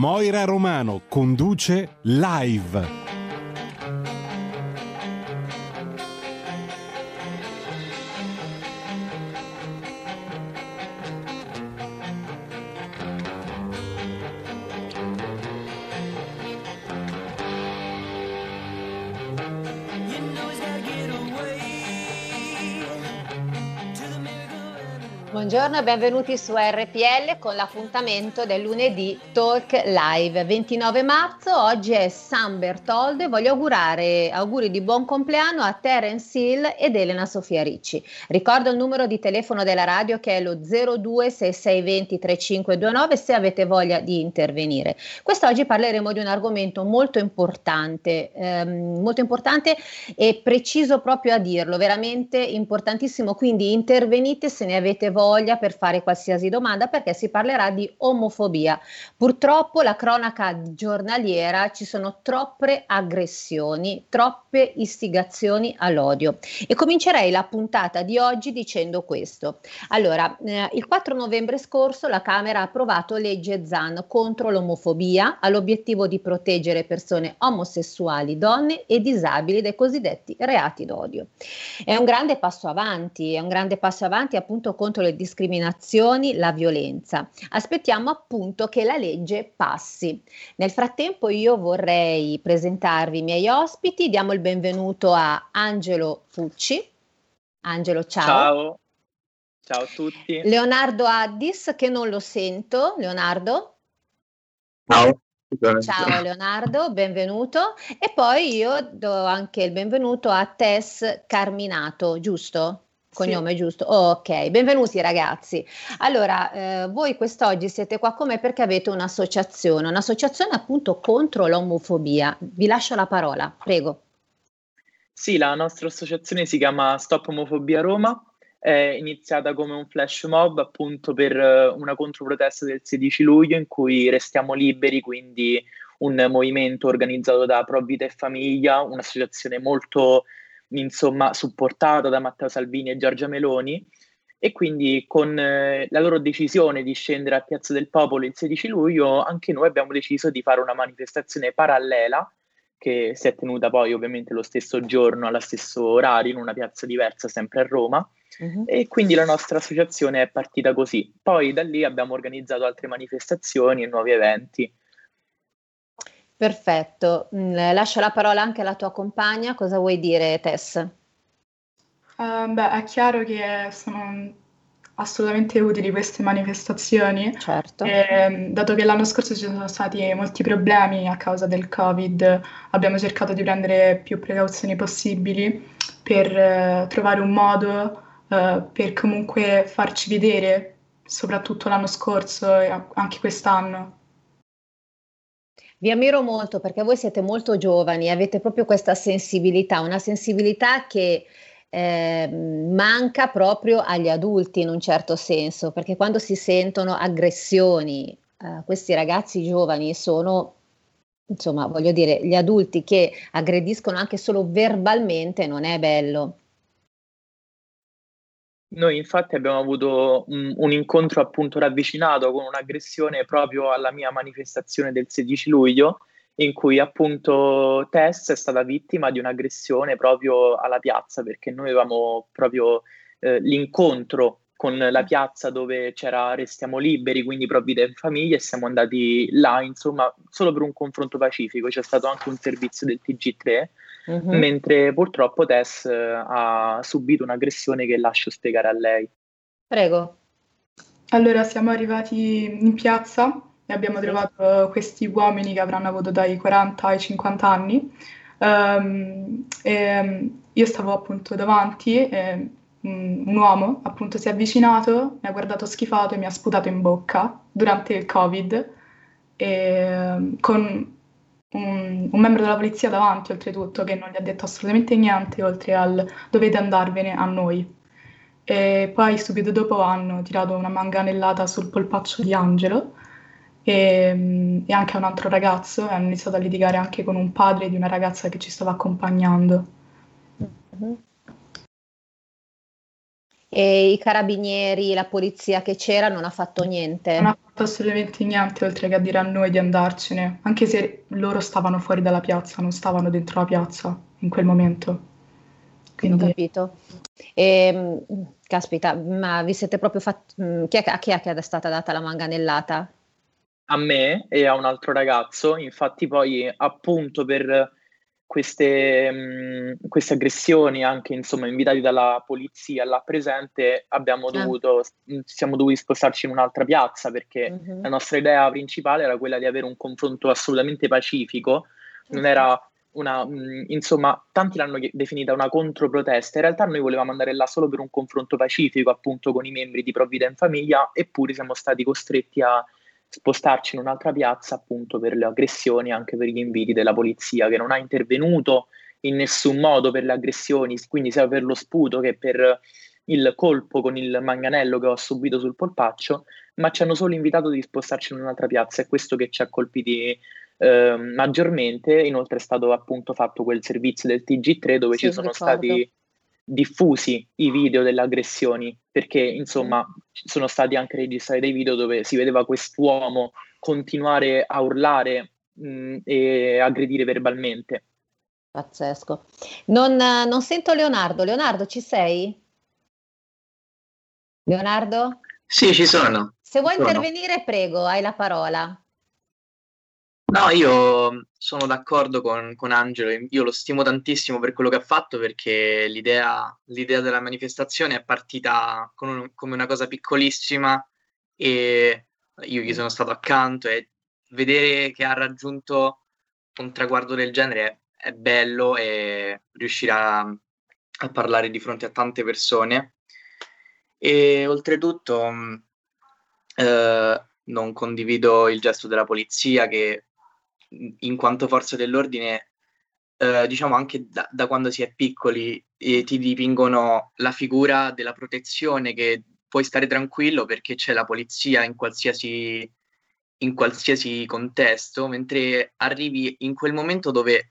Moira Romano conduce live. Buongiorno e benvenuti su RPL con l'appuntamento del lunedì Talk Live 29 marzo. Oggi è San Bertoldo e voglio augurare auguri di buon compleanno a Terence Hill ed Elena Sofia Ricci. Ricordo il numero di telefono della radio che è lo 026620 3529 se avete voglia di intervenire. Quest'oggi parleremo di un argomento molto importante, ehm, molto importante e preciso proprio a dirlo, veramente importantissimo, quindi intervenite se ne avete voglia voglia per fare qualsiasi domanda perché si parlerà di omofobia. Purtroppo la cronaca giornaliera ci sono troppe aggressioni, troppe istigazioni all'odio. E comincerei la puntata di oggi dicendo questo. Allora, eh, il 4 novembre scorso la Camera ha approvato legge ZAN contro l'omofobia all'obiettivo di proteggere persone omosessuali, donne e disabili dai cosiddetti reati d'odio. È un grande passo avanti, è un grande passo avanti appunto contro le le discriminazioni, la violenza. Aspettiamo appunto che la legge passi. Nel frattempo io vorrei presentarvi i miei ospiti, diamo il benvenuto a Angelo Fucci. Angelo, ciao. Ciao. Ciao a tutti. Leonardo Addis, che non lo sento. Leonardo? Ciao. Ciao Leonardo, benvenuto. E poi io do anche il benvenuto a Tess Carminato, giusto? Cognome sì. giusto? Oh, ok, benvenuti ragazzi. Allora, eh, voi quest'oggi siete qua come perché avete un'associazione, un'associazione appunto contro l'omofobia. Vi lascio la parola, prego. Sì, la nostra associazione si chiama Stop Omofobia Roma, è iniziata come un flash mob appunto per eh, una controprotesta del 16 luglio in cui restiamo liberi, quindi un movimento organizzato da Pro Vita e Famiglia, un'associazione molto insomma, supportata da Matteo Salvini e Giorgia Meloni e quindi con eh, la loro decisione di scendere a Piazza del Popolo il 16 luglio anche noi abbiamo deciso di fare una manifestazione parallela che si è tenuta poi ovviamente lo stesso giorno allo stesso orario in una piazza diversa sempre a Roma uh-huh. e quindi la nostra associazione è partita così. Poi da lì abbiamo organizzato altre manifestazioni e nuovi eventi. Perfetto, mm, lascio la parola anche alla tua compagna, cosa vuoi dire Tess? Uh, beh, è chiaro che sono assolutamente utili queste manifestazioni. Certo. E, dato che l'anno scorso ci sono stati molti problemi a causa del Covid, abbiamo cercato di prendere più precauzioni possibili per uh, trovare un modo uh, per comunque farci vedere, soprattutto l'anno scorso e anche quest'anno. Vi ammiro molto perché voi siete molto giovani, avete proprio questa sensibilità, una sensibilità che eh, manca proprio agli adulti in un certo senso, perché quando si sentono aggressioni, eh, questi ragazzi giovani sono, insomma, voglio dire, gli adulti che aggrediscono anche solo verbalmente non è bello. Noi infatti abbiamo avuto un, un, incontro appunto ravvicinato con un'aggressione proprio alla mia manifestazione del 16 luglio, in cui appunto Tess è stata vittima di un'aggressione proprio alla piazza, perché noi avevamo proprio eh, l'incontro con la piazza dove c'era Restiamo Liberi, quindi Provvida in Famiglia, e siamo andati là, insomma, solo per un confronto pacifico. C'è stato anche un servizio del TG3 uh-huh. mentre purtroppo Tess eh, ha subito un'aggressione che lascio spiegare a lei. Prego. Allora, siamo arrivati in piazza e abbiamo sì. trovato questi uomini che avranno avuto dai 40 ai 50 anni. Um, e io stavo appunto davanti e un, un uomo appunto si è avvicinato, mi ha guardato schifato e mi ha sputato in bocca durante il Covid e, con un, un, membro della polizia davanti, oltretutto, che non gli ha detto assolutamente niente, oltre al dovete andarvene a noi. E poi subito dopo hanno tirato una manganellata sul polpaccio di Angelo e, e anche a un altro ragazzo e hanno iniziato a litigare anche con un padre di una ragazza che ci stava accompagnando. Mm-hmm. E i carabinieri, la polizia che c'era non ha fatto niente. Non ha fatto assolutamente niente, oltre che a dire a noi di andarcene, anche se loro stavano fuori dalla piazza, non stavano dentro la piazza in quel momento. Quindi... Ho capito. E, ehm, caspita, ma vi siete proprio fatti... Mm, chi è, a chi è che è stata data la manganellata? A me e a un altro ragazzo, infatti poi appunto per queste, mh, queste aggressioni, anche insomma invitati dalla polizia là presente, abbiamo ah. dovuto, siamo dovuti spostarci in un'altra piazza perché uh-huh. la nostra idea principale era quella di avere un confronto assolutamente pacifico, non era una, mh, insomma, tanti l'hanno definita una controprotesta, in realtà noi volevamo andare là solo per un confronto pacifico appunto con i membri di Provvida in Famiglia, eppure siamo stati costretti a spostarci in un'altra piazza appunto per le aggressioni, anche per gli inviti della polizia che non ha intervenuto in nessun modo per le aggressioni, quindi sia per lo sputo che per il colpo con il manganello che ho subito sul polpaccio, ma ci hanno solo invitato di spostarci in un'altra piazza, è questo che ci ha colpiti eh, maggiormente. Inoltre è stato appunto fatto quel servizio del TG3 dove sì, ci sono ricordo. stati diffusi i video delle aggressioni, perché insomma ci sono stati anche registrati dei video dove si vedeva quest'uomo continuare a urlare mh, e aggredire verbalmente. Pazzesco. Non, non sento Leonardo. Leonardo, ci sei? Leonardo? Sì, ci sono. Se vuoi sono. intervenire, prego, hai la parola. No, io sono d'accordo con, con Angelo, io lo stimo tantissimo per quello che ha fatto perché l'idea, l'idea della manifestazione è partita un, come una cosa piccolissima e io gli sono stato accanto e vedere che ha raggiunto un traguardo del genere è, è bello e riuscire a, a, parlare di fronte a tante persone. E oltretutto eh, non condivido il gesto della polizia che in quanto forza dell'ordine, eh, diciamo anche da, da, quando si è piccoli, eh, ti dipingono la figura della protezione che puoi stare tranquillo perché c'è la polizia in qualsiasi, in qualsiasi contesto, mentre arrivi in quel momento dove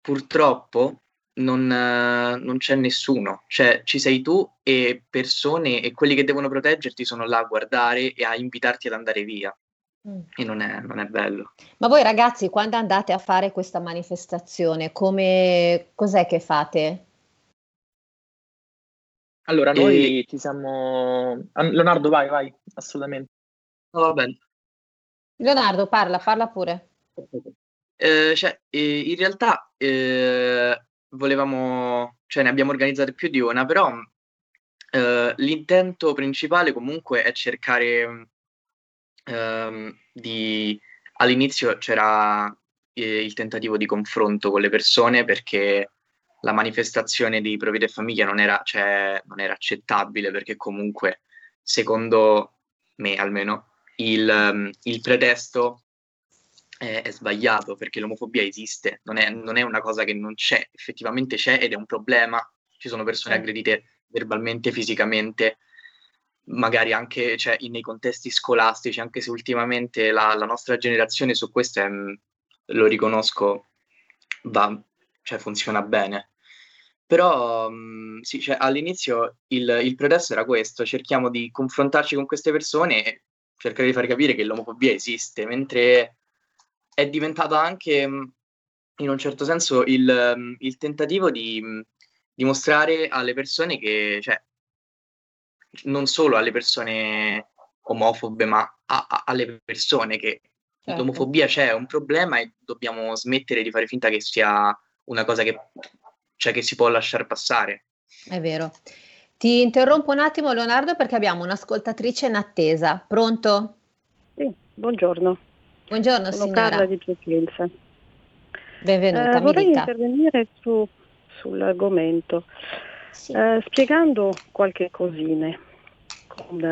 purtroppo non, non, c'è nessuno, cioè ci sei tu e persone e quelli che devono proteggerti sono là a guardare e a invitarti ad andare via. Mm. E non è, non è, bello. Ma voi ragazzi, quando andate a fare questa manifestazione, come, cos'è che fate? Allora, noi e... ci siamo... Leonardo, vai, vai, assolutamente. Oh, va bene. Leonardo, parla, parla pure. Eh, cioè, eh, in realtà eh, volevamo, cioè ne abbiamo organizzate più di una, però eh, l'intento principale comunque è cercare ehm, di, all'inizio c'era eh, il tentativo di confronto con le persone perché la manifestazione di Provide e Famiglia non era, cioè, non era accettabile perché comunque, secondo me almeno, il, um, il pretesto è, è, sbagliato perché l'omofobia esiste, non è, non è, una cosa che non c'è, effettivamente c'è ed è un problema. Ci sono persone aggredite verbalmente, fisicamente, magari anche cioè, nei contesti scolastici, anche se ultimamente la, la nostra generazione su questo è, mm, lo riconosco, va, cioè, funziona bene. Però mm, sì, cioè, all'inizio il, il pretesto era questo, cerchiamo di confrontarci con queste persone e cercare di far capire che l'omofobia esiste, mentre è diventata anche mm, in un certo senso il, il tentativo di dimostrare alle persone che cioè, non solo alle persone omofobe, ma a, a, alle persone che certo. l'omofobia c'è, è un problema e dobbiamo smettere di fare finta che sia una cosa che, cioè, che si può lasciare passare. È vero. Ti interrompo un attimo Leonardo perché abbiamo un'ascoltatrice in attesa. Pronto? Sì, buongiorno. Buongiorno Sono signora. Carla di Piacenza. Benvenuta. Eh, vorrei intervenire su, sull'argomento. Sì. eh, spiegando qualche cosine. Con,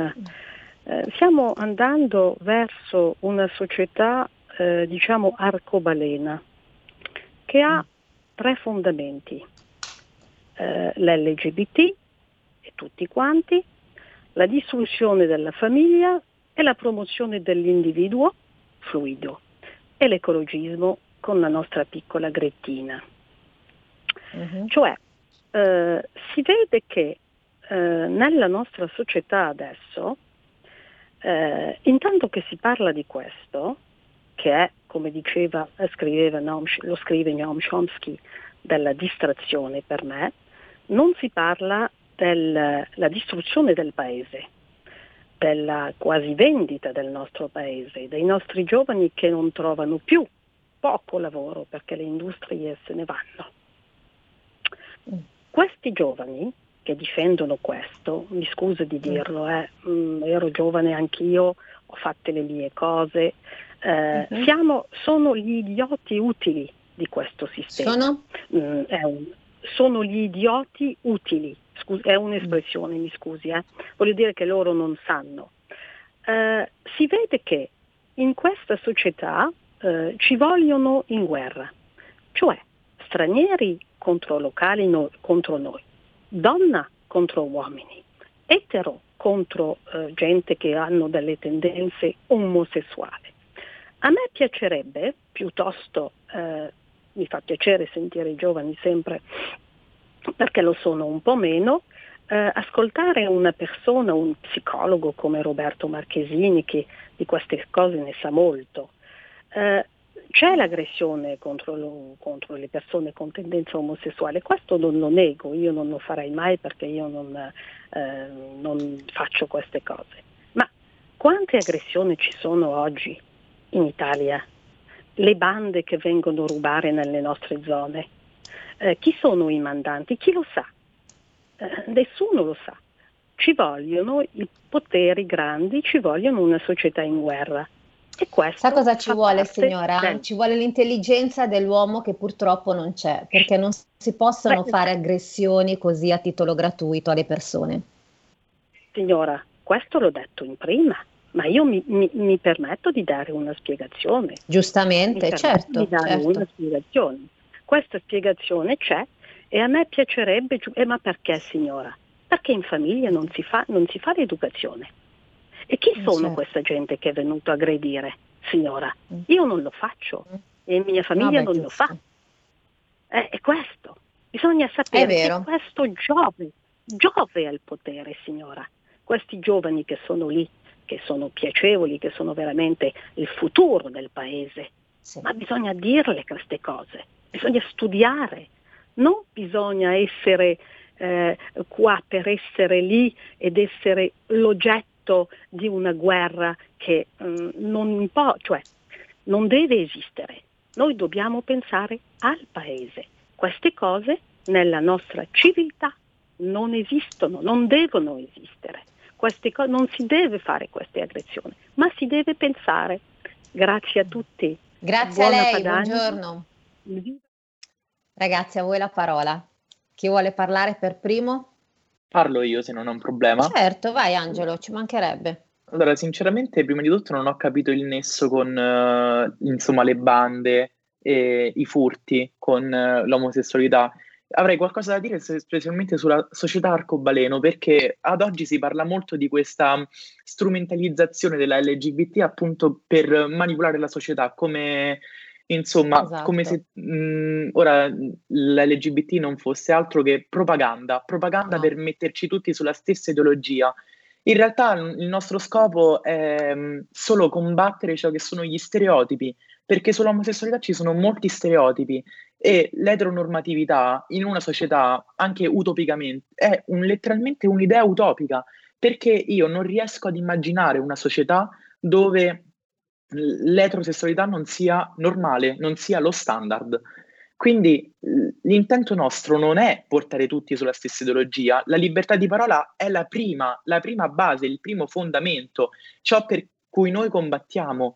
eh, stiamo andando verso una società, eh, diciamo, arcobalena, che ha tre fondamenti. Eh, L'LGBT e tutti quanti, la distruzione della famiglia e la promozione dell'individuo fluido e l'ecologismo con la nostra piccola grettina. Uh-huh. Cioè, eh, si vede che eh, nella nostra società adesso, eh, intanto che si parla di questo, che è, come diceva, scriveva Noam, lo scrive Noam Chomsky, della distrazione per me, non si parla della distruzione del paese, della quasi vendita del nostro paese, dei nostri giovani che non trovano più poco lavoro perché le industrie se ne vanno. Questi giovani che difendono questo, mi scuso di dirlo, eh, mh, mm, ero giovane anch'io, ho fatto le mie cose, eh, uh-huh. siamo, sono gli idioti utili di questo sistema. Sono? Mm, un, sono gli idioti utili scusi, è un'espressione, mi scusi, eh. voglio dire che loro non sanno. Eh, si vede che in questa società eh, ci vogliono in guerra, cioè stranieri contro locali no, contro noi, donna contro uomini, etero contro eh, gente che hanno delle tendenze omosessuali. A me piacerebbe, piuttosto eh, mi fa piacere sentire i giovani sempre perché lo sono un po' meno, eh, ascoltare una persona, un psicologo come Roberto Marchesini che di queste cose ne sa molto. Eh, c'è l'aggressione contro, lo, contro, le persone con tendenza omosessuale, questo non lo nego, io non lo farei mai perché io non, eh, non faccio queste cose. Ma quante aggressioni ci sono oggi in Italia? Le bande che vengono a rubare nelle nostre zone, eh, chi sono i mandanti? Chi lo sa? Eh, nessuno lo sa. Ci vogliono i poteri grandi, ci vogliono una società in guerra. E questo Sa cosa ci vuole, signora? Del... Ci vuole l'intelligenza dell'uomo che purtroppo non c'è, perché non si possono Beh, fare aggressioni così a titolo gratuito alle persone. Signora, questo l'ho detto in prima, ma io mi, mi, mi permetto di dare una spiegazione. Giustamente, certo. Di dare certo. una spiegazione. Questa spiegazione c'è e a me piacerebbe, eh, ma perché signora? Perché in famiglia non si fa, non si fa l'educazione. E chi eh, sono certo. questa gente che è venuta a aggredire, signora? Mm. Io non lo faccio mm. e mia famiglia no, beh, non lo fa. Eh, è questo. Bisogna sapere che questo giove, giove al potere, signora. Questi giovani che sono lì, che sono piacevoli, che sono veramente il futuro del paese. Sì. Ma bisogna dirle queste cose bisogna studiare, non bisogna essere eh, qua per essere lì ed essere l'oggetto di una guerra che mm, non, può, cioè, non deve esistere. Noi dobbiamo pensare al paese. Queste cose nella nostra civiltà non esistono, non devono esistere. Co- non si deve fare queste aggressioni, ma si deve pensare. Grazie a tutti. Grazie Buona a lei, Padania. buongiorno. Ragazzi, a voi la parola. Chi vuole parlare per primo? Parlo io se non ho un problema. Certo, vai Angelo, ci mancherebbe. Allora, sinceramente, prima di tutto non ho capito il nesso con uh, insomma, le bande e i furti con uh, l'omosessualità. Avrei qualcosa da dire specialmente sulla società arcobaleno, perché ad oggi si parla molto di questa strumentalizzazione della LGBT appunto per manipolare la società, come Insomma, esatto. come se mh, ora l'LGBT non fosse altro che propaganda, propaganda no. per metterci tutti sulla stessa ideologia. In realtà il nostro scopo è solo combattere ciò che sono gli stereotipi, perché sull'omosessualità ci sono molti stereotipi e l'eteronormatività in una società, anche utopicamente, è un, letteralmente un'idea utopica, perché io non riesco ad immaginare una società dove l'eterosessualità non sia normale, non sia lo standard. Quindi l'intento nostro non è portare tutti sulla stessa ideologia, la libertà di parola è la prima, la prima base, il primo fondamento, ciò per cui noi combattiamo.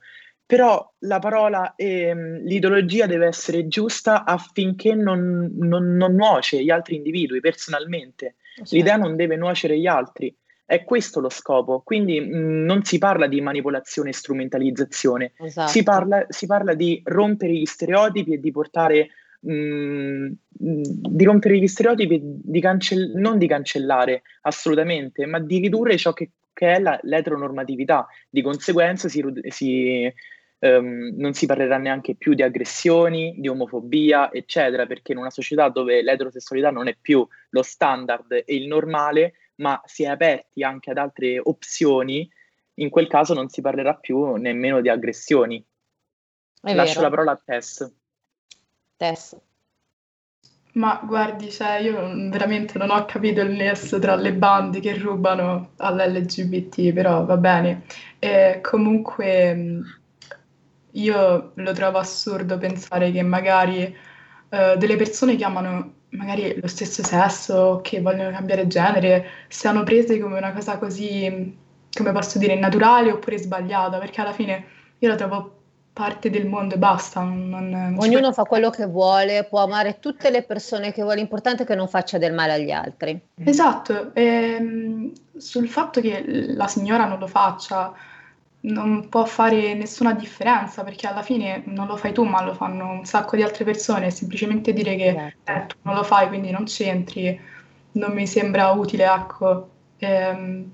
però la parola e mm, l'ideologia deve essere giusta affinché non, non, non nuoce agli altri individui personalmente. Certo. L'idea non deve nuocere agli altri. È questo lo scopo. Quindi mh, mm, non si parla di manipolazione e strumentalizzazione, esatto. si, parla, si, parla, di rompere gli stereotipi e di portare. Mh, mm, di rompere gli stereotipi, di cancell- non di cancellare assolutamente, ma di ridurre ciò che, che è la, l'eteronormatività. Di conseguenza si, si Um, non si parlerà neanche più di aggressioni, di omofobia, eccetera, perché in una società dove l'eterosessualità non è più lo standard e il normale, ma si è aperti anche ad altre opzioni, in quel caso non si parlerà più nemmeno di aggressioni. È Lascio vero. la parola a Tess. Tess. Ma guardi, cioè, io veramente non ho capito il nesso tra le bande che rubano all'LGBT, però va bene. E comunque io lo trovo assurdo pensare che magari uh, delle persone che amano magari lo stesso sesso, che vogliono cambiare genere, siano prese come una cosa così, come posso dire, naturale oppure sbagliata, perché alla fine io la trovo parte del mondo e basta. Non, Ognuno fa quello che vuole, può amare tutte le persone che vuole, l'importante è che non faccia del male agli altri. Esatto, e, ehm, sul fatto che la signora non lo faccia non può fare nessuna differenza perché alla fine non lo fai tu ma lo fanno un sacco di altre persone semplicemente dire che certo. eh, tu non lo fai quindi non c'entri non mi sembra utile ecco ehm,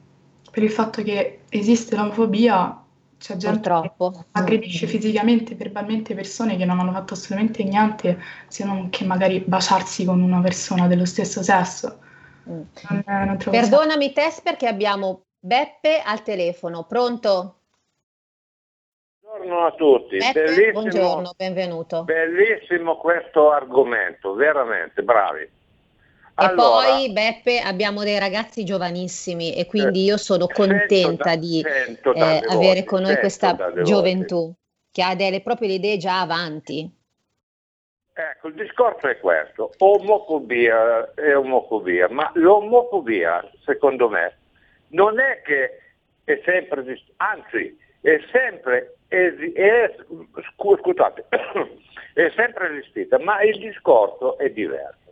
per il fatto che esiste l'omofobia c'è gente Purtroppo. che aggredisce fisicamente verbalmente persone che non hanno fatto assolutamente niente se non che magari baciarsi con una persona dello stesso sesso mm. non, non Perdonami Tess perché abbiamo Beppe al telefono pronto? Buongiorno a tutti. Beppe, buongiorno, benvenuto. Bellissimo questo argomento, veramente bravi. E allora, poi Beppe abbiamo dei ragazzi giovanissimi e quindi io sono contenta da, di eh, avere con noi questa gioventù volte. che ha delle proprie idee già avanti. Ecco, il discorso è questo, omofobia e omofobia, ma l'omofobia, secondo me, non è che è sempre, anzi, è sempre è, è, scusate, è sempre esistita, ma il discorso è diverso.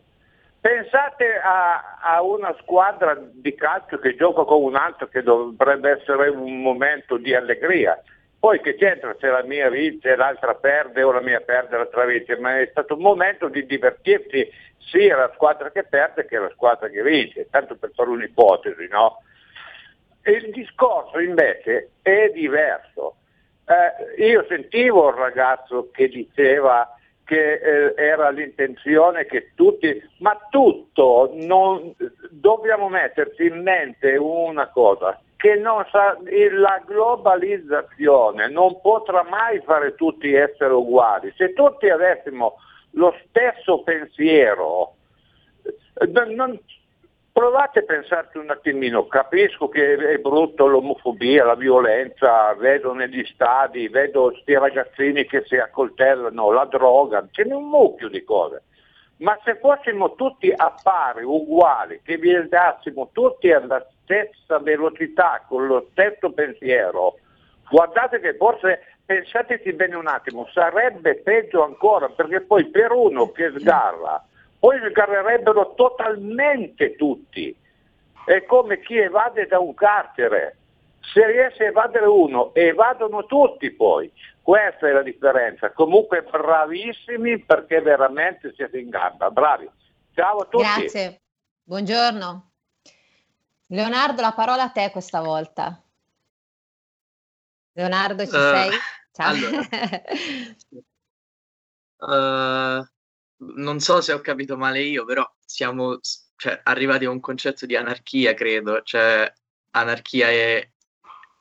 Pensate a, a, una squadra di calcio che gioca con un'altra che dovrebbe essere un momento di allegria. Poi che c'entra se la mia vince, l'altra perde o la mia perde, l'altra vince, ma è stato un momento di divertirsi sia la squadra che perde che la squadra che vince, tanto per fare un'ipotesi, no? E il discorso invece è diverso eh, io sentivo il ragazzo che diceva che eh, era l'intenzione che tutti, ma tutto, non, dobbiamo metterci in mente una cosa, che sa, la globalizzazione non potrà mai fare tutti essere uguali. Se tutti avessimo lo stesso pensiero, eh, non, Provate a pensarci un attimino, capisco che è brutto l'omofobia, la violenza, vedo negli stadi, vedo questi ragazzini che si accoltellano, la droga, ce n'è un mucchio di cose. Ma se fossimo tutti a pari, uguali, che vi andassimo tutti alla stessa velocità, con lo stesso pensiero, guardate che forse pensateci bene un attimo, sarebbe peggio ancora, perché poi per uno che sgarra poi sgarrerebbero totalmente tutti. È come chi evade da un carcere. Se riesce a evadere uno, evadono tutti poi. Questa è la differenza. Comunque bravissimi perché veramente siete in gamba. Bravi. Ciao a tutti. Grazie. Buongiorno. Leonardo, la parola a te questa volta. Leonardo, ci uh, sei? Ciao. Allora. uh, non so se ho capito male io, però siamo cioè, arrivati a un concetto di anarchia, credo, cioè anarchia e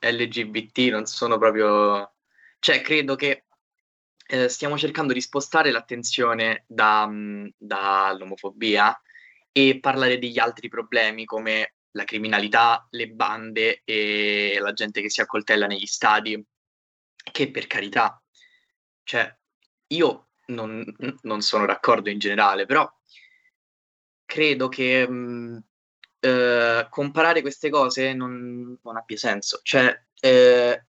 LGBT non sono proprio... cioè credo che eh, stiamo cercando di spostare l'attenzione da, mm, dall'omofobia e parlare degli altri problemi come la criminalità, le bande e la gente che si accoltella negli stadi, che per carità, cioè io non, non sono d'accordo in generale, però credo che mh, mm, eh, comparare queste cose non, non, abbia senso. Cioè, eh,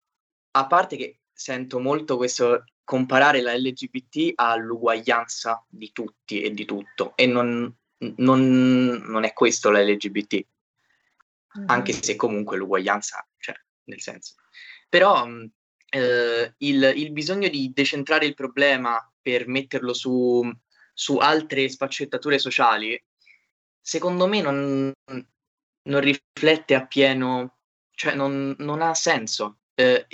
a parte che sento molto questo comparare la LGBT all'uguaglianza di tutti e di tutto e non, non, non è questo la LGBT, mm-hmm. anche se comunque l'uguaglianza c'è, nel senso. Però eh, il, il, bisogno di decentrare il problema per metterlo su, su altre sfaccettature sociali, secondo me non, non riflette appieno, cioè non, non ha senso. Eh,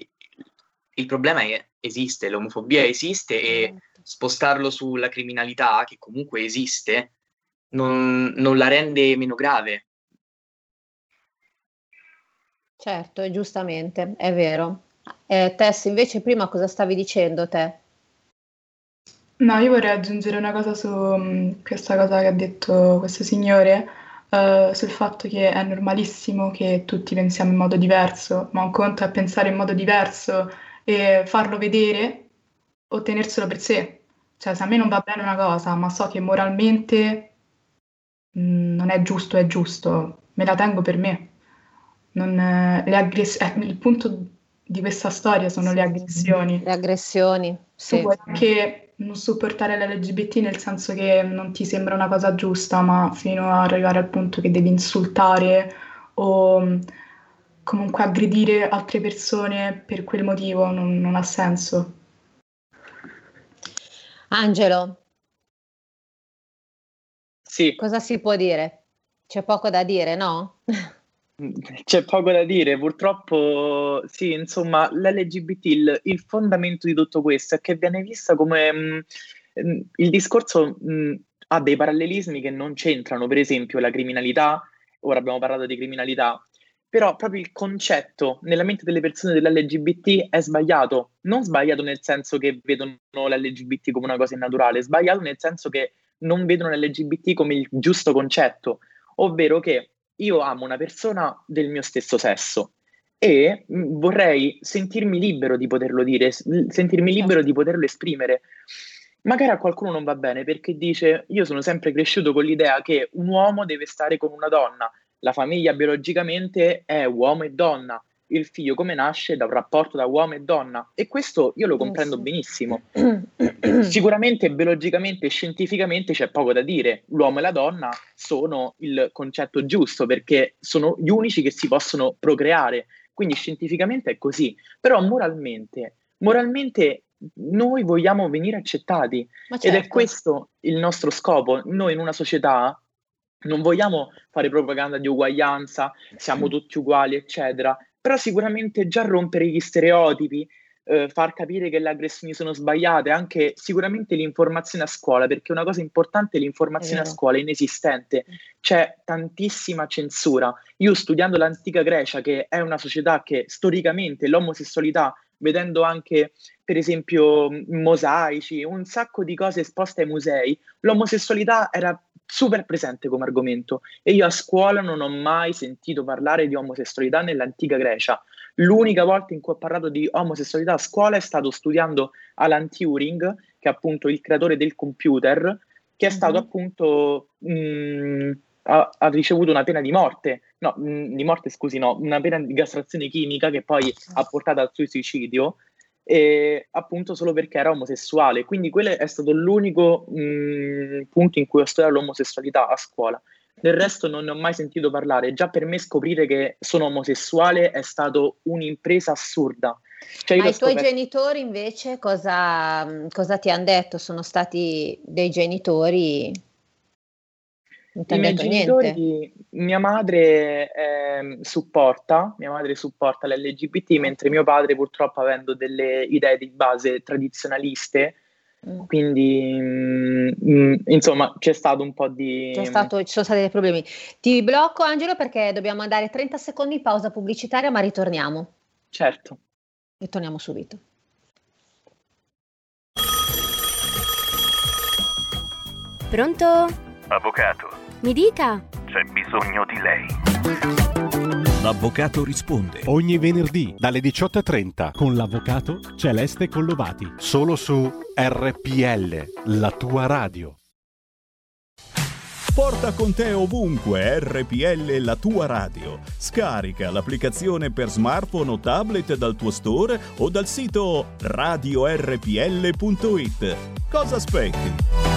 il problema è che esiste, l'omofobia esiste e certo. spostarlo sulla criminalità, che comunque esiste, non, non la rende meno grave. Certo, giustamente, è vero. Eh, Tess, invece prima cosa stavi dicendo te? No, io vorrei aggiungere una cosa su um, questa cosa che ha detto questo signore, uh, sul fatto che è normalissimo che tutti pensiamo in modo diverso, ma un conto è pensare in modo diverso e farlo vedere o tenerselo per sé. Cioè, se a me non va bene una cosa, ma so che moralmente mh, mm, non è giusto, è giusto, me la tengo per me. Non, eh, aggress- eh, il punto di questa storia sono le aggressioni. Le aggressioni, sì. Tu puoi anche non supportare l'LGBT nel senso che non ti sembra una cosa giusta, ma fino ad arrivare al punto che devi insultare o comunque aggredire altre persone per quel motivo non, non ha senso. Angelo. Sì. Cosa si può dire? C'è poco da dire, no? C'è poco da dire, purtroppo sì, insomma, l'LGBT, il, il fondamento di tutto questo è che viene vista come mh, mm, il discorso mh, mm, ha dei parallelismi che non c'entrano, per esempio la criminalità, ora abbiamo parlato di criminalità, però proprio il concetto nella mente delle persone dell'LGBT è sbagliato. Non sbagliato nel senso che vedono l'LGBT come una cosa innaturale, sbagliato nel senso che non vedono l'LGBT come il giusto concetto, ovvero che io amo una persona del mio stesso sesso e mm, vorrei sentirmi libero di poterlo dire, sentirmi libero certo. di poterlo esprimere. Magari a qualcuno non va bene perché dice io sono sempre cresciuto con l'idea che un uomo deve stare con una donna la famiglia biologicamente è uomo e donna, il figlio come nasce da un rapporto da uomo e donna. E questo io lo eh, comprendo benissimo. Sicuramente biologicamente e scientificamente c'è poco da dire, l'uomo e la donna sono il concetto giusto perché sono gli unici che si possono procreare, quindi scientificamente è così, però moralmente, moralmente noi vogliamo venire accettati. Certo. ed è certo. questo il nostro scopo, noi in una società non vogliamo fare propaganda di uguaglianza, siamo tutti uguali, eccetera, però sicuramente già rompere gli stereotipi, eh, far capire che le aggressioni sono sbagliate, anche sicuramente l'informazione a scuola, perché una cosa importante è l'informazione a scuola è inesistente, c'è tantissima censura. Io studiando l'antica Grecia, che è una società che storicamente l'omosessualità, vedendo anche per esempio mosaici, un sacco di cose esposte ai musei, l'omosessualità era super presente come argomento e io a scuola non ho mai sentito parlare di omosessualità nell'antica Grecia. L'unica volta in cui ho parlato di omosessualità a scuola è stato studiando Alan Turing, che è appunto il creatore del computer, che è stato mm-hmm. appunto mh, mm, ha, ha, ricevuto una pena di morte, no, mh, mm, di morte scusi, no, una pena di castrazione chimica che poi ha portato al suo suicidio e appunto solo perché era omosessuale. Quindi quello è stato l'unico mh, mm, punto in cui ho studiato l'omosessualità a scuola. Del resto non ne ho mai sentito parlare. Già per me scoprire che sono omosessuale è stato un'impresa assurda. Cioè, Ma i tuoi genitori invece cosa, cosa ti hanno detto? Sono stati dei genitori i miei genitori, mia madre eh, supporta, mia madre supporta l'LGBT, mentre mio padre purtroppo avendo delle idee di base tradizionaliste, mm. quindi mh, mm, insomma c'è stato un po' di... C'è stato, ci sono stati dei problemi. Ti blocco Angelo perché dobbiamo andare 30 secondi in pausa pubblicitaria, ma ritorniamo. Certo. Ritorniamo subito. Pronto? Avvocato. Mi dica. C'è bisogno di lei. L'avvocato risponde ogni venerdì dalle 18.30 con l'avvocato Celeste Collovati. Solo su RPL, la tua radio. Porta con te ovunque RPL la tua radio. Scarica l'applicazione per smartphone o tablet dal tuo store o dal sito radiorpl.it. Cosa aspetti?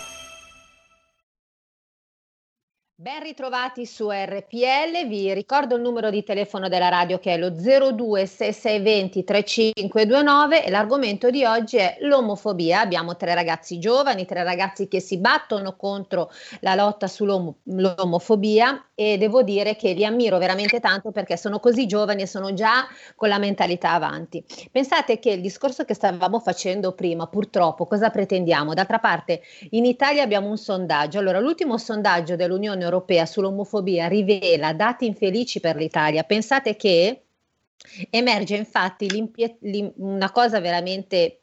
Ben ritrovati su RPL, vi ricordo il numero di telefono della radio che è lo 026620 3529 e l'argomento di oggi è l'omofobia. Abbiamo tre ragazzi giovani, tre ragazzi che si battono contro la lotta sull'omofobia e devo dire che li ammiro veramente tanto perché sono così giovani e sono già con la mentalità avanti. Pensate che il discorso che stavamo facendo prima, purtroppo, cosa pretendiamo? D'altra parte in Italia abbiamo un sondaggio, allora l'ultimo sondaggio dell'Unione europea sull'omofobia rivela dati infelici per l'Italia. Pensate che emerge infatti una cosa veramente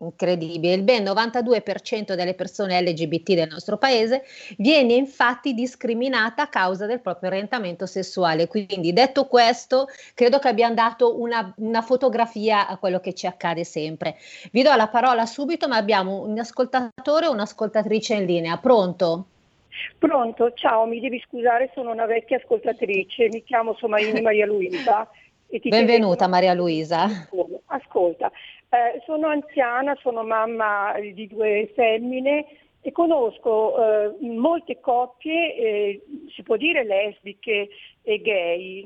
incredibile. Il ben 92% delle persone LGBT del nostro paese viene infatti discriminata a causa del proprio orientamento sessuale. Quindi, detto questo, credo che abbiamo dato una, una fotografia a quello che ci accade sempre. Vi do la parola subito, ma abbiamo un ascoltatore o un'ascoltatrice in linea. Pronto? Pronto, ciao, mi devi scusare, sono una vecchia ascoltatrice, mi chiamo Somaini Maria Luisa. Benvenuta chiedo... Maria Luisa. Ascolta, eh, sono anziana, sono mamma di due femmine e conosco eh, molte coppie, eh, si può dire lesbiche e gay,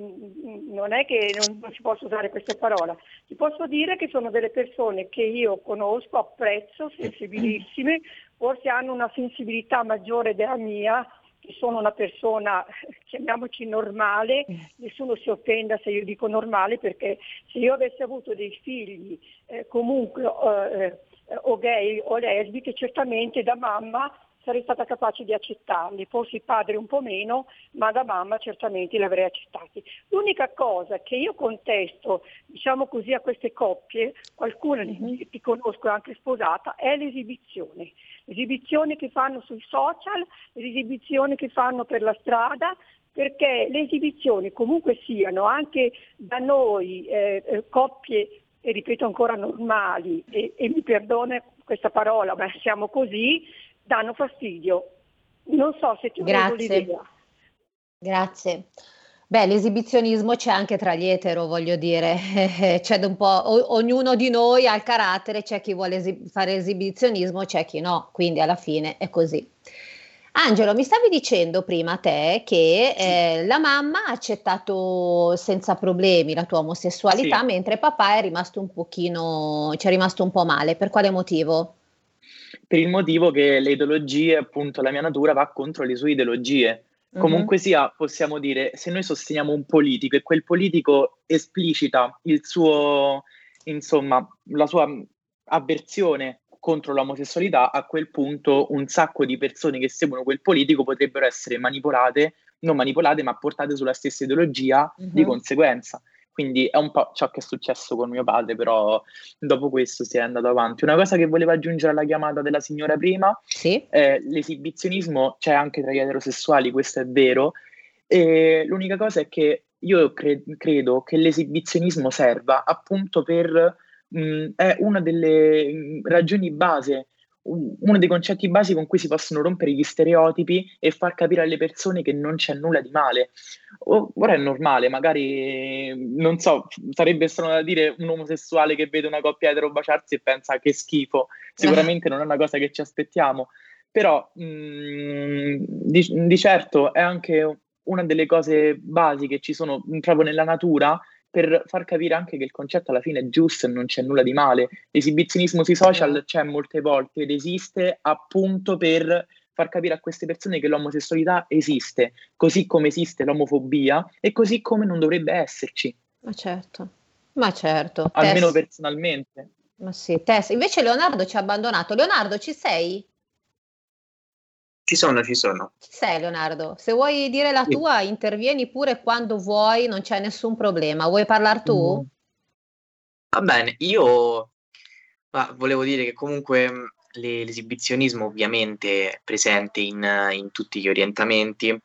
non è che non, non, si possa usare questa parola, ti posso dire che sono delle persone che io conosco, apprezzo, sensibilissime, forse hanno una sensibilità maggiore della mia, che sono una persona, chiamiamoci normale, nessuno si offenda se io dico normale, perché se io avessi avuto dei figli eh, comunque eh, o gay o lesbiche, certamente da mamma sarei stata capace di accettarli, forse il padre un po' meno, ma da mamma certamente li avrei accettati. L'unica cosa che io contesto, diciamo così, a queste coppie, qualcuna mm-hmm. che conosco anche sposata, è l'esibizione. L'esibizione che fanno sui social, l'esibizione che fanno per la strada, perché le esibizioni comunque siano anche da noi eh, eh coppie e ripeto ancora normali, e, e mi perdona questa parola, ma siamo così, danno fastidio. Non so se ti ho l'idea. Grazie. Beh, l'esibizionismo c'è anche tra gli etero, voglio dire, c'è un po', o, ognuno di noi ha il carattere, c'è chi vuole esib- fare esibizionismo, c'è chi no, quindi alla fine è così. Angelo, mi stavi dicendo prima te che eh, la mamma ha accettato senza problemi la tua omosessualità, sì. mentre papà è rimasto un pochino, ci è rimasto un po' male. Per quale motivo? Per il motivo che le ideologie, appunto, la mia natura va contro le sue ideologie. Mm-hmm. Comunque sia, possiamo dire, se noi sosteniamo un politico e quel politico esplicita il suo, insomma, la sua avversione contro l'omosessualità, a quel punto un sacco di persone che seguono quel politico potrebbero essere manipolate, non manipolate, ma portate sulla stessa ideologia uh-huh. di mhm. conseguenza. Quindi è un po' ciò che è successo con mio padre, però dopo questo si è andato avanti. Una cosa che volevo aggiungere alla chiamata della signora prima, sì. è l'esibizionismo c'è anche tra gli eterosessuali, questo è vero, e l'unica cosa è che io cre- credo che l'esibizionismo serva appunto per mh, è una delle ragioni base, uno dei concetti basi con cui si possono rompere gli stereotipi e far capire alle persone che non c'è nulla di male. ora è normale, magari, non so, sarebbe strano da dire un omosessuale che vede una coppia etero baciarsi e pensa che schifo, sicuramente non è una cosa che ci aspettiamo, però mh, di, di certo è anche una delle cose basi che ci sono proprio nella natura per far capire anche che il concetto alla fine è giusto e non c'è nulla di male. L'esibizionismo sui social c'è molte volte ed esiste appunto per far capire a queste persone che l'omosessualità esiste, così come esiste l'omofobia e così come non dovrebbe esserci. Ma certo, ma certo. Almeno Tess- personalmente. Ma sì, Tess. Invece Leonardo ci ha abbandonato. Leonardo, ci sei? Ci sono, ci sono. Ci sei Leonardo? Se vuoi dire la Sì. tua, intervieni pure quando vuoi, non c'è nessun problema. Vuoi parlare tu? Va bene, io ma volevo dire che comunque le- l'esibizionismo ovviamente è presente in, in tutti gli orientamenti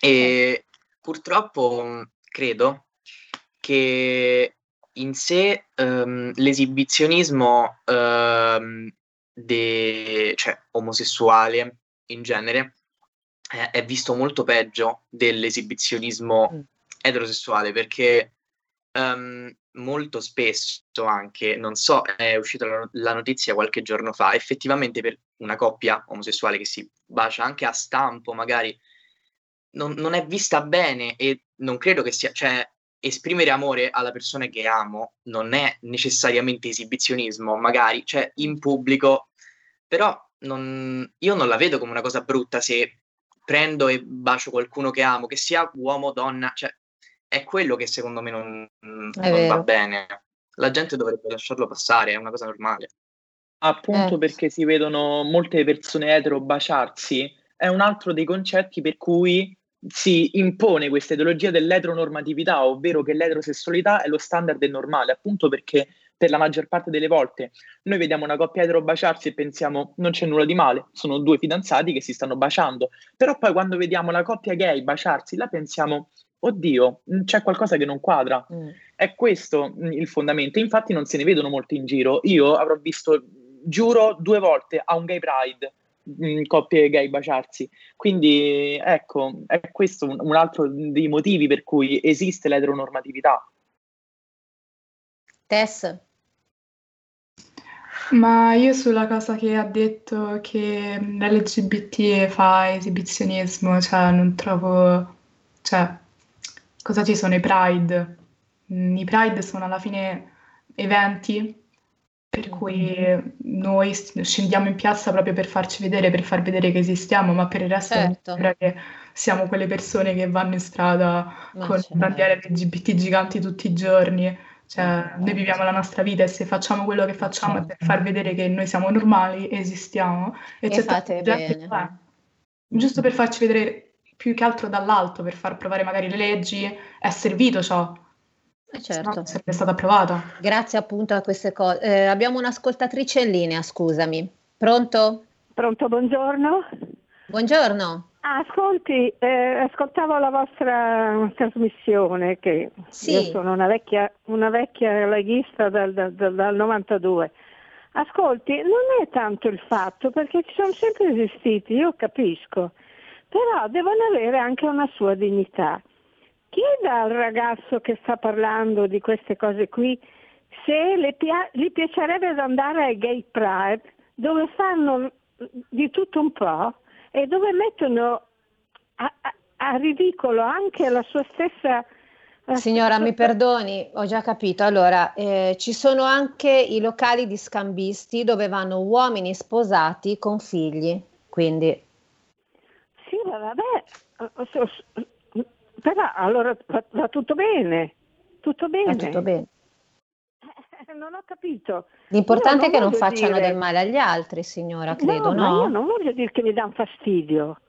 e purtroppo mh, credo che in sé ehm, l'esibizionismo ehm, de- cioè, omosessuale in genere eh, è visto molto peggio dell'esibizionismo eterosessuale perché ehm, molto spesso anche, non so, è uscita la, la notizia qualche giorno fa, effettivamente per una coppia omosessuale che si bacia anche a stampo, magari non, non è vista bene e non credo che sia, cioè esprimere amore alla persona che amo non è necessariamente esibizionismo, magari, cioè in pubblico, però non- io non la vedo come una cosa brutta se prendo e bacio qualcuno che amo, che sia uomo o donna, cioè è quello che secondo me non, non va bene. La gente dovrebbe lasciarlo passare, è una cosa normale. Appunto Eh. perché si vedono molte persone etero baciarsi, è un altro dei concetti per cui si impone questa ideologia dell'eteronormatività, ovvero che l'eterosessualità è lo standard del normale, appunto perché per la maggior parte delle volte noi vediamo una coppia etero baciarsi e pensiamo non c'è nulla di male, sono due fidanzati che si stanno baciando, però poi quando vediamo la coppia gay baciarsi, là pensiamo oddio, mh, c'è qualcosa che non quadra. Mm. È questo mh, il fondamento. Infatti non se ne vedono molti in giro. Io avrò visto, giuro, due volte a un gay pride mh, coppie gay baciarsi. Quindi ecco, è questo un, un altro dei motivi per cui esiste l'eteronormatività. Tess? Ma io sulla cosa che ha detto che l'LGBT fa esibizionismo, cioè non trovo, cioè cosa ci sono i Pride? Mm, I Pride sono alla fine eventi per cui noi scendiamo in piazza proprio per farci vedere, per far vedere che esistiamo, ma per il resto Certo. sembra che siamo quelle persone che vanno in strada Ma con certo. bandiere LGBT giganti tutti i giorni. Cioè, noi viviamo la nostra vita e se facciamo quello che facciamo è per far vedere che noi siamo normali, esistiamo e E c'è fate che bene. giusto per farci vedere più che altro dall'alto, per far provare magari le leggi, è servito ciò, Eh, se no certo. non sarebbe stata approvata. Grazie appunto a queste cose. Eh, abbiamo un'ascoltatrice in linea, scusami. Pronto? Pronto, buongiorno. Buongiorno. Ascolti, eh, ascoltavo la vostra trasmissione, che Sì. io sono una vecchia, una vecchia leghista dal, dal- dal- dal 92. Ascolti, non è tanto il fatto, perché ci sono sempre esistiti, io capisco, però devono avere anche una sua dignità. Chieda al ragazzo che sta parlando di queste cose qui se le pia- gli piacerebbe andare ai gay pride dove fanno di tutto un po' e dove mettono a, a- a ridicolo anche la sua stessa... la Signora, stessa- mi perdoni, ho già capito. Allora, eh, ci sono anche i locali di scambisti dove vanno uomini sposati con figli. Quindi, Sì, ma vabbè, eh, però allora va, va tutto bene, tutto bene. è tutto bene. Eh, Non ho capito. L'importante è che non facciano dire- del male agli altri, signora, credo, no, ma no? io non voglio dire che mi danno fastidio,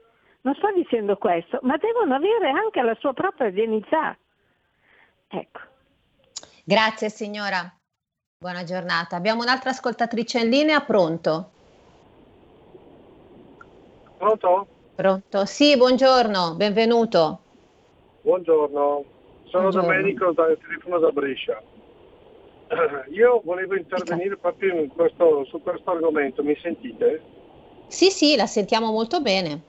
non sto dicendo questo, ma devono avere anche la sua propria dignità. Ecco. Grazie, signora. Buona giornata. Abbiamo un'altra ascoltatrice in linea, pronto? Pronto? Pronto? Sì, buongiorno, benvenuto. Buongiorno, sono Buongiorno. Domenico dal telefono da Brescia. Io volevo intervenire proprio in questo- su questo argomento, mi sentite? Sì, sì, la sentiamo molto bene.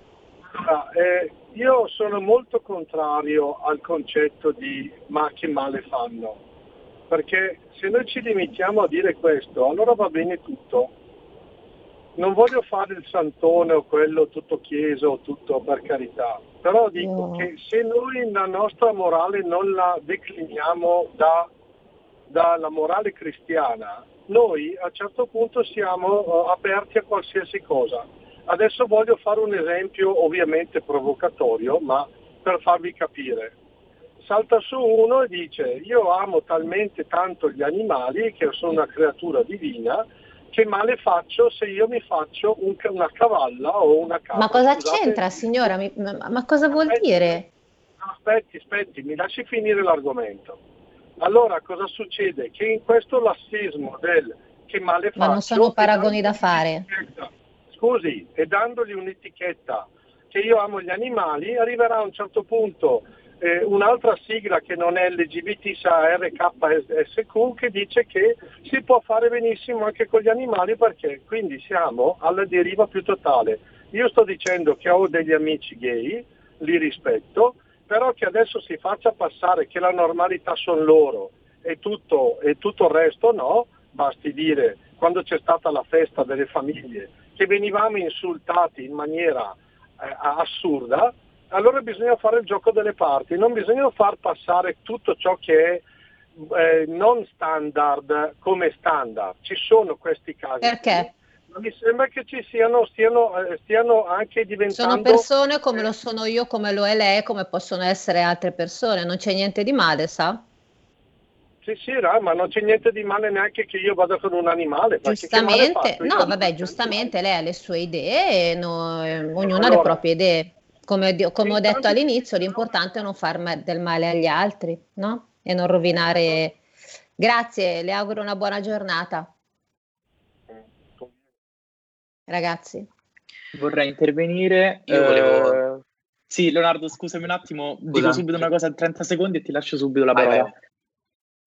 Allora, eh, io sono molto contrario al concetto di ma che male fanno, perché se noi ci limitiamo a dire questo, allora va bene tutto. Non voglio fare il santone o quello tutto chieso, tutto per carità, Però dico che se noi la nostra morale non la decliniamo da, dalla morale cristiana, noi a un certo punto siamo uh, aperti a qualsiasi cosa. Adesso voglio fare un esempio ovviamente provocatorio, ma per farvi capire. Salta su uno e dice io amo talmente tanto gli animali che sono una creatura divina che male faccio se io mi faccio un, una cavalla o una capra. Ma cosa Scusate, c'entra signora? Mi, ma, ma, cosa vuol aspetti, dire? Aspetti, aspetti, mi lasci finire l'argomento. Allora cosa succede? Che in questo lassismo del che male faccio... Ma non sono paragoni da fare. Scusi, e dandogli un'etichetta che io amo gli animali, arriverà a un certo punto eh, un'altra sigla che non è LGBT, sa RKSQ, che dice che si può fare benissimo anche con gli animali perché quindi siamo alla deriva più totale. Io sto dicendo che ho degli amici gay, li rispetto, però che adesso si faccia passare che la normalità sono loro e tutto, e tutto il resto no, basti dire quando c'è stata la festa delle famiglie che venivamo insultati in maniera eh, assurda, allora bisogna fare il gioco delle parti, non bisogna far passare tutto ciò che è eh, non standard come standard. Ci sono questi casi. Perché? Ma mi sembra che ci siano, stiano, eh, stiano anche diventando... Sono persone come lo sono io, come lo è lei, come possono essere altre persone, non c'è niente di male, sa? Sì, sì, ma non c'è niente di male neanche che io vada con un animale. Giustamente, no, vabbè, giustamente lei ha le sue idee, no, ognuno allora, ha le proprie idee. Come, come ho detto all'inizio, l'importante è non far del male agli altri, no? E non rovinare. Grazie, le auguro una buona giornata. Ragazzi. Vorrei intervenire. Io volevo... Eh, sì, Leonardo, scusami un attimo, Scusa. dico subito una cosa in 30 secondi e ti lascio subito la parola. Vai, vai.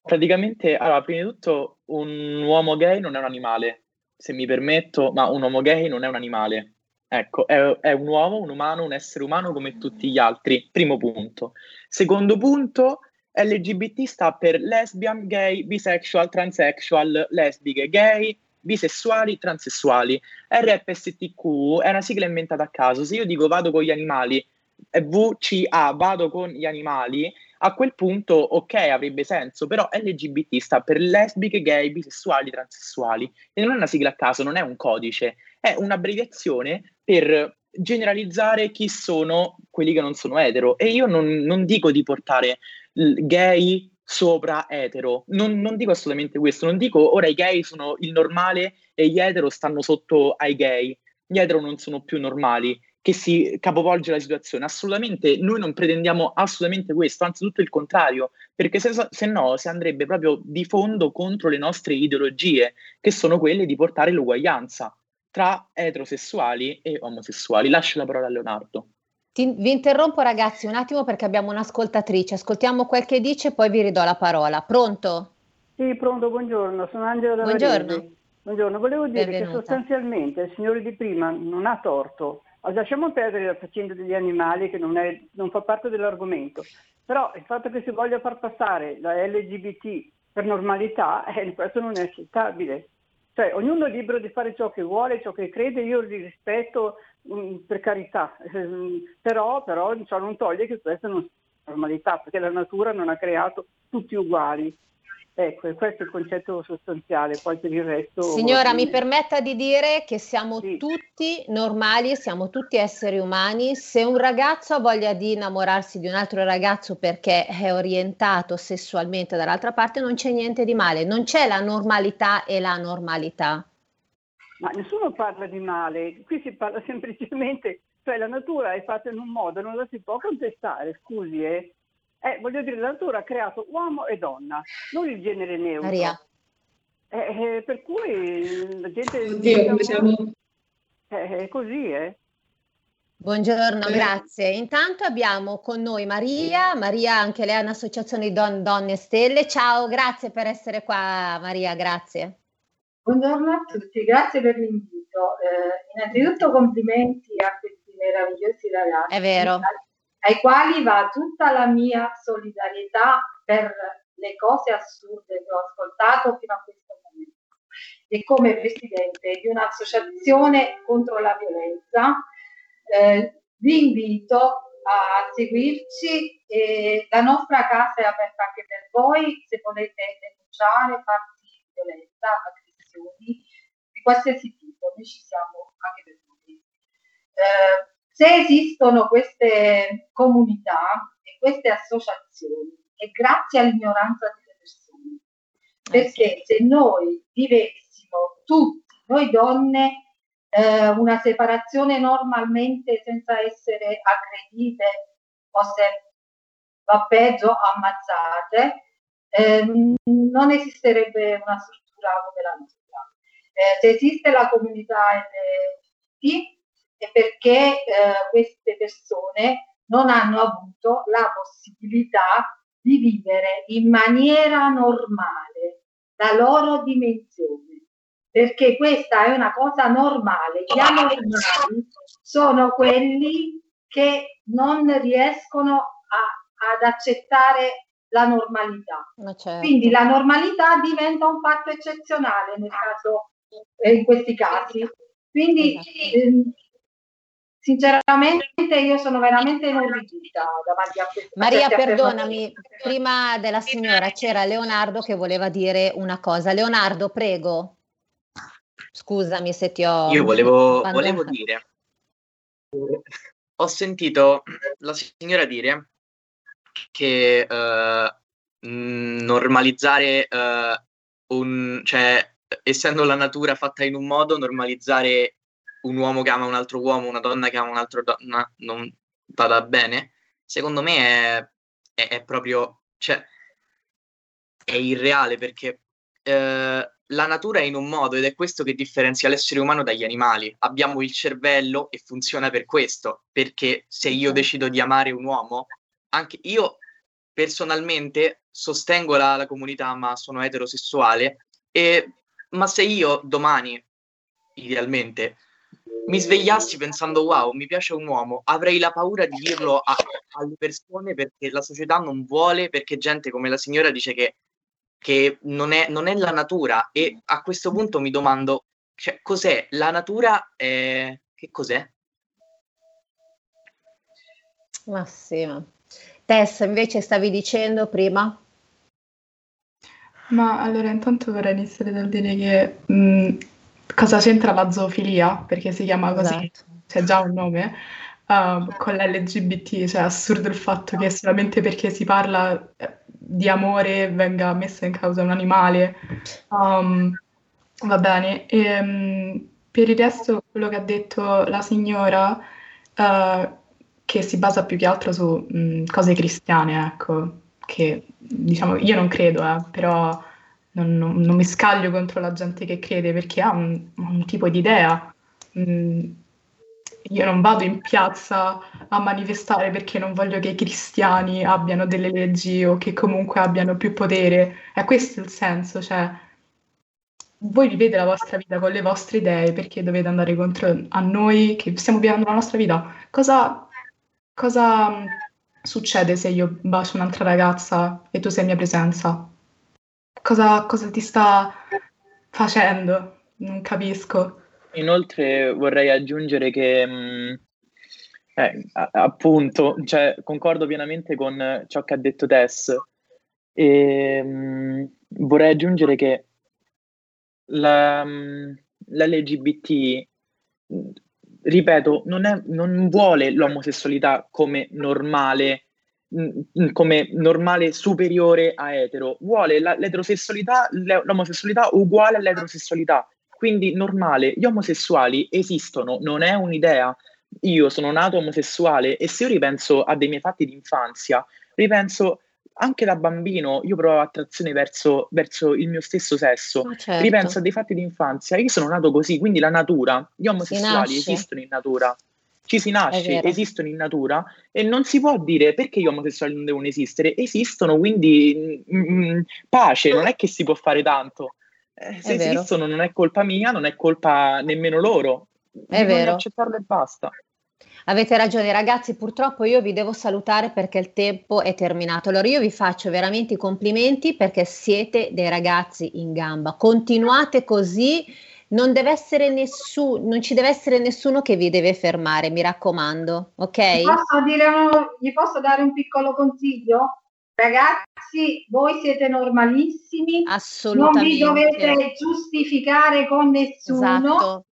Praticamente, allora, prima di tutto, un uomo gay non è un animale, se mi permetto, ma un uomo gay non è un animale. Ecco, è, è, un uomo, un umano, un essere umano come tutti gli altri. Primo punto. Secondo punto, LGBT sta per lesbian, gay, bisexual, transsexual, lesbiche, gay, bisessuali, transessuali. RFSTQ è una sigla inventata a caso. Se io dico vado con gli animali, VCA, vado con gli animali, a quel punto ok, avrebbe senso, però LGBT sta per lesbiche, gay, bisessuali, transessuali. E non è una sigla a caso, non è un codice, è un'abbreviazione per generalizzare chi sono quelli che non sono etero. E io non, non dico di portare gay sopra etero, non, non, dico assolutamente questo, non dico ora i gay sono il normale e gli etero stanno sotto ai gay, gli etero non sono più normali, che si capovolge la situazione. Assolutamente, noi non pretendiamo assolutamente questo, anzi tutto il contrario, perché se, se, no si andrebbe proprio di fondo contro le nostre ideologie, che sono quelle di portare l'uguaglianza tra eterosessuali e omosessuali. Lascio la parola a Leonardo. Ti, vi interrompo ragazzi un attimo perché abbiamo un'ascoltatrice, ascoltiamo quel che dice e poi vi ridò la parola. Pronto? Sì, pronto, buongiorno, sono Angela da Buongiorno. Buongiorno, volevo dire Benvenuta. che sostanzialmente il signore di prima non ha torto, lasciamo perdere la faccenda degli animali che non, è, non fa parte dell'argomento, però il fatto che si voglia far passare la LGBT per normalità, eh, questo non è accettabile. Cioè, ognuno è libero di fare ciò che vuole, ciò che crede, io li rispetto per carità, eh, però, però ciò non toglie che questa non sia normalità, perché la natura non ha creato tutti uguali. Ecco, questo è il concetto sostanziale, poi per il resto... Signora, mi permetta di dire che siamo sì. tutti normali, siamo tutti esseri umani. Se un ragazzo ha voglia di innamorarsi di un altro ragazzo perché è orientato sessualmente dall'altra parte, non c'è niente di male, non c'è la normalità e la normalità. Ma nessuno parla di male, qui si parla semplicemente, cioè la natura è fatta in un modo, non la si può contestare, scusi, eh. Eh, voglio dire, la natura ha creato uomo e donna, non il genere neutro. Maria. Eh, eh, per cui la gente... Oddio, come siamo... Eh, è così, eh. Buongiorno, grazie. Intanto abbiamo con noi Maria, Maria anche lei è un'associazione di don, donne stelle. Ciao, grazie per essere qua Maria, grazie. Buongiorno a tutti, grazie per l'invito. Eh, innanzitutto complimenti a questi meravigliosi ragazzi. È vero ai quali va tutta la mia solidarietà per le cose assurde che ho ascoltato fino a questo momento. E come presidente di un'associazione contro la violenza, eh, vi invito a seguirci e la nostra casa è aperta anche per voi se volete denunciare fatti violenza, aggressioni di qualsiasi tipo, noi ci siamo anche per voi. Eh, se esistono queste comunità e queste associazioni è grazie all'ignoranza delle persone, perché se noi vivessimo tutti, noi donne, eh, una separazione normalmente senza essere aggredite o se va peggio ammazzate, eh, non esisterebbe una struttura come la nostra. Eh, se esiste la comunità LGBT è perché eh, queste persone non hanno avuto la possibilità di vivere in maniera normale la loro dimensione, perché questa è una cosa normale. Gli anormali sono quelli che non riescono a, ad accettare la normalità. Certo. Quindi la normalità diventa un fatto eccezionale nel caso, in questi casi. Quindi Esatto. ehm, sinceramente io sono veramente inorridita davanti a queste Maria, perdonami, prima della signora c'era Leonardo che voleva dire una cosa. Leonardo, prego. Scusami se ti ho... Io volevo, volevo dire, ho sentito la signora dire che eh, mh, normalizzare eh, un, cioè, essendo la natura fatta in un modo, normalizzare un uomo che ama un altro uomo, una donna che ama un'altra donna, non vada bene. Secondo me è, è- è proprio, cioè, è irreale perché eh, la natura è in un modo ed è questo che differenzia l'essere umano dagli animali. Abbiamo il cervello e funziona per questo, perché se io decido di amare un uomo, anche io personalmente sostengo la, la comunità, ma sono eterosessuale, e, ma se io domani, idealmente, mi svegliassi pensando wow, mi piace un uomo, avrei la paura di dirlo a- alle persone perché la società non vuole, perché gente come la signora dice che, che non, è, non è la natura e a questo punto mi domando, cioè, cos'è? La natura è... che cos'è? Ma sì, ma... Tess, invece stavi dicendo prima? Ma allora intanto vorrei iniziare dal dire che mh, cosa c'entra la zoofilia? Perché si chiama così, Esatto. c'è già un nome, uh, con l'LGBT, cioè è assurdo il fatto che solamente perché si parla eh, di amore venga messa in causa un animale. Um, va bene, e, mh, per il resto quello che ha detto la signora, uh, che si basa più che altro su mh, cose cristiane, ecco, che diciamo io non credo, eh, però non, non- non mi scaglio contro la gente che crede perché ha un, un tipo di idea. Mm, io non vado in piazza a manifestare perché non voglio che i cristiani abbiano delle leggi o che comunque abbiano più potere. È questo il senso, cioè voi vivete la vostra vita con le vostre idee perché dovete andare contro a noi che stiamo vivendo la nostra vita. Cosa, cosa succede se io bacio un'altra ragazza e tu sei in mia presenza? Cosa, cosa ti sta facendo? Non capisco. Inoltre vorrei aggiungere che, mh, eh, a- appunto, cioè, concordo pienamente con ciò che ha detto Tess e mh, vorrei aggiungere che la, mh, l'LGBT, ripeto, non, è- non vuole l'omosessualità come normale, come normale superiore a etero, vuole la- l'eterosessualità, le- l'omosessualità uguale all'eterosessualità, quindi normale. Gli omosessuali esistono, non è un'idea. Io sono nato omosessuale e se io ripenso a dei miei fatti di infanzia, ripenso anche da bambino, io provavo attrazione verso, verso il mio stesso sesso. Ma certo. Ripenso a dei fatti di infanzia, io sono nato così, quindi la natura, gli omosessuali esistono in natura. Ci si nasce, esistono in natura e non si può dire perché gli omosessuali non devono esistere. Esistono, quindi mm, mm, pace, non è che si può fare tanto. Eh, se esistono non è colpa mia, non è colpa nemmeno loro. È Bisogna vero. accettarlo e basta. Avete ragione ragazzi, purtroppo io vi devo salutare perché il tempo è terminato. Allora io vi faccio veramente i complimenti perché siete dei ragazzi in gamba. Continuate così non deve essere nessuno, non ci deve essere nessuno che vi deve fermare, mi raccomando, ok? Gli posso, dire gli posso dare un piccolo consiglio? Ragazzi, voi siete normalissimi, non vi Assolutamente. dovete giustificare con nessuno. Esatto.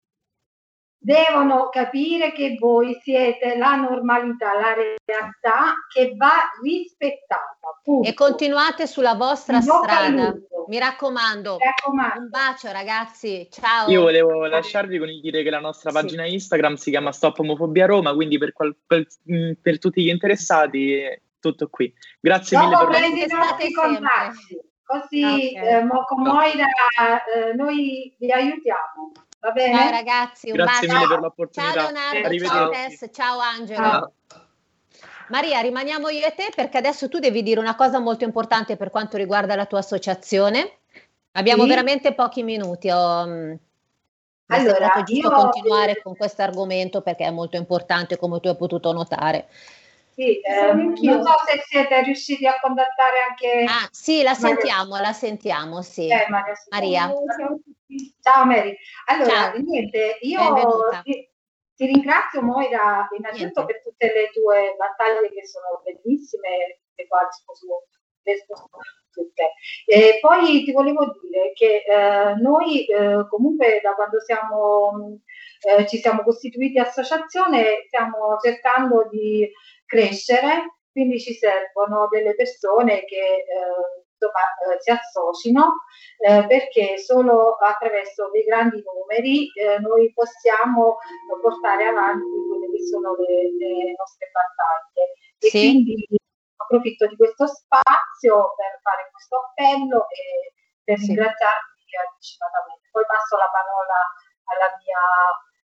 Devono capire che voi siete la normalità, la realtà che va rispettata. punto. E continuate sulla vostra al strada. Mi raccomando. Mi raccomando. Un bacio ragazzi, ciao. Io volevo lasciarvi con il dire che la nostra Sì. pagina Instagram si chiama Stop Omofobia Roma, quindi per, qual- per- mh, per tutti gli interessati è tutto qui. Grazie mille Dopo per prendi i nostri contatti, così Ok. eh. Moira eh, noi vi aiutiamo. Va bene? Ciao ragazzi, un Grazie bacio. mille per Ciao l'opportunità. Leonardo, ciao Arrivederci. Tess, ciao Angelo. Ciao. Maria, rimaniamo io e te perché adesso tu devi dire una cosa molto importante per quanto riguarda la tua associazione. Abbiamo Sì. veramente pochi minuti. Ho, mm, mi è Allora, sembrato giusto io- continuare con questo argomento perché è molto importante, come tu hai potuto notare. Sì, eh, non so se siete riusciti a contattare anche Ah, sì, la Maria- sentiamo, la sentiamo, sì. Eh, Maria. Maria. Ciao Mary. Allora, Ciao. niente, io ti, ti ringrazio Moira innanzitutto Niente. per tutte le tue battaglie che sono bellissime, le quali sposo tutte. E poi ti volevo dire che eh, noi eh, comunque da quando siamo, eh, ci siamo costituiti associazione stiamo cercando di crescere, quindi ci servono delle persone che eh, insomma, eh, si associno eh, perché solo attraverso dei grandi numeri eh, noi possiamo portare avanti quelle che sono le, le nostre battaglie. E Sì. quindi approfitto di questo spazio per fare questo appello e per Sì. ringraziarvi anticipatamente. Poi passo la parola alla mia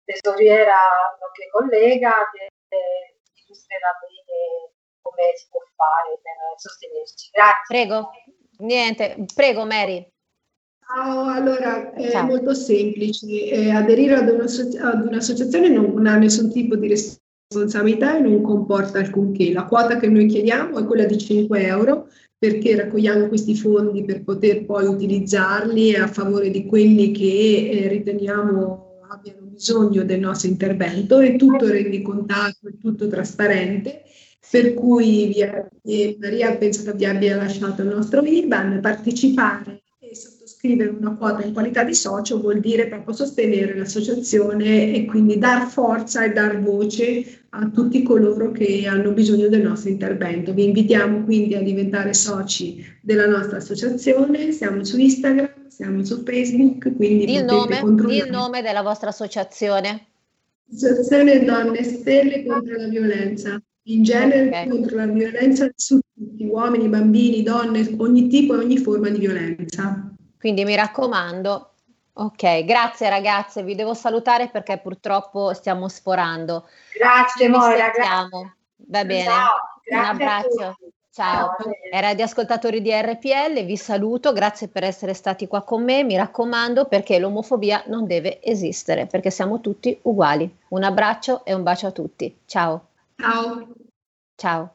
tesoriera, nonché collega, che eh, illustrerà bene come si può fare per sostenerci. Grazie. Prego. Niente, prego Mary. Ciao, allora è Ciao. molto semplice. Eh, aderire ad, un'asso- ad un'associazione non ha nessun tipo di responsabilità e non comporta alcunché. La quota che noi chiediamo è quella di 5 euro perché raccogliamo questi fondi per poter poi utilizzarli a favore di quelli che eh, riteniamo abbiano bisogno del nostro intervento. È tutto rendicontato, è tutto trasparente. Per cui via- Maria penso che vi abbia lasciato il nostro IBAN, partecipare e sottoscrivere una quota in qualità di socio vuol dire proprio sostenere l'associazione e quindi dar forza e dar voce a tutti coloro che hanno bisogno del nostro intervento. Vi invitiamo quindi a diventare soci della nostra associazione, siamo su Instagram, siamo su Facebook, quindi Di il nome, il nome della vostra associazione. Associazione Donne Stelle contro la violenza. In genere Ok. contro la violenza su tutti, uomini, bambini, donne, ogni tipo e ogni forma di violenza. Quindi mi raccomando. Ok, grazie ragazze, vi devo salutare perché purtroppo stiamo sforando. Grazie Moira, risentiamo. Va bene. Ciao, Un grazie a abbraccio. Ciao. Ciao. Era di ascoltatori di RPL, vi saluto, grazie per essere stati qua con me, mi raccomando perché l'omofobia non deve esistere, perché siamo tutti uguali. Un abbraccio e un bacio a tutti. Ciao. Ciao. Ciao.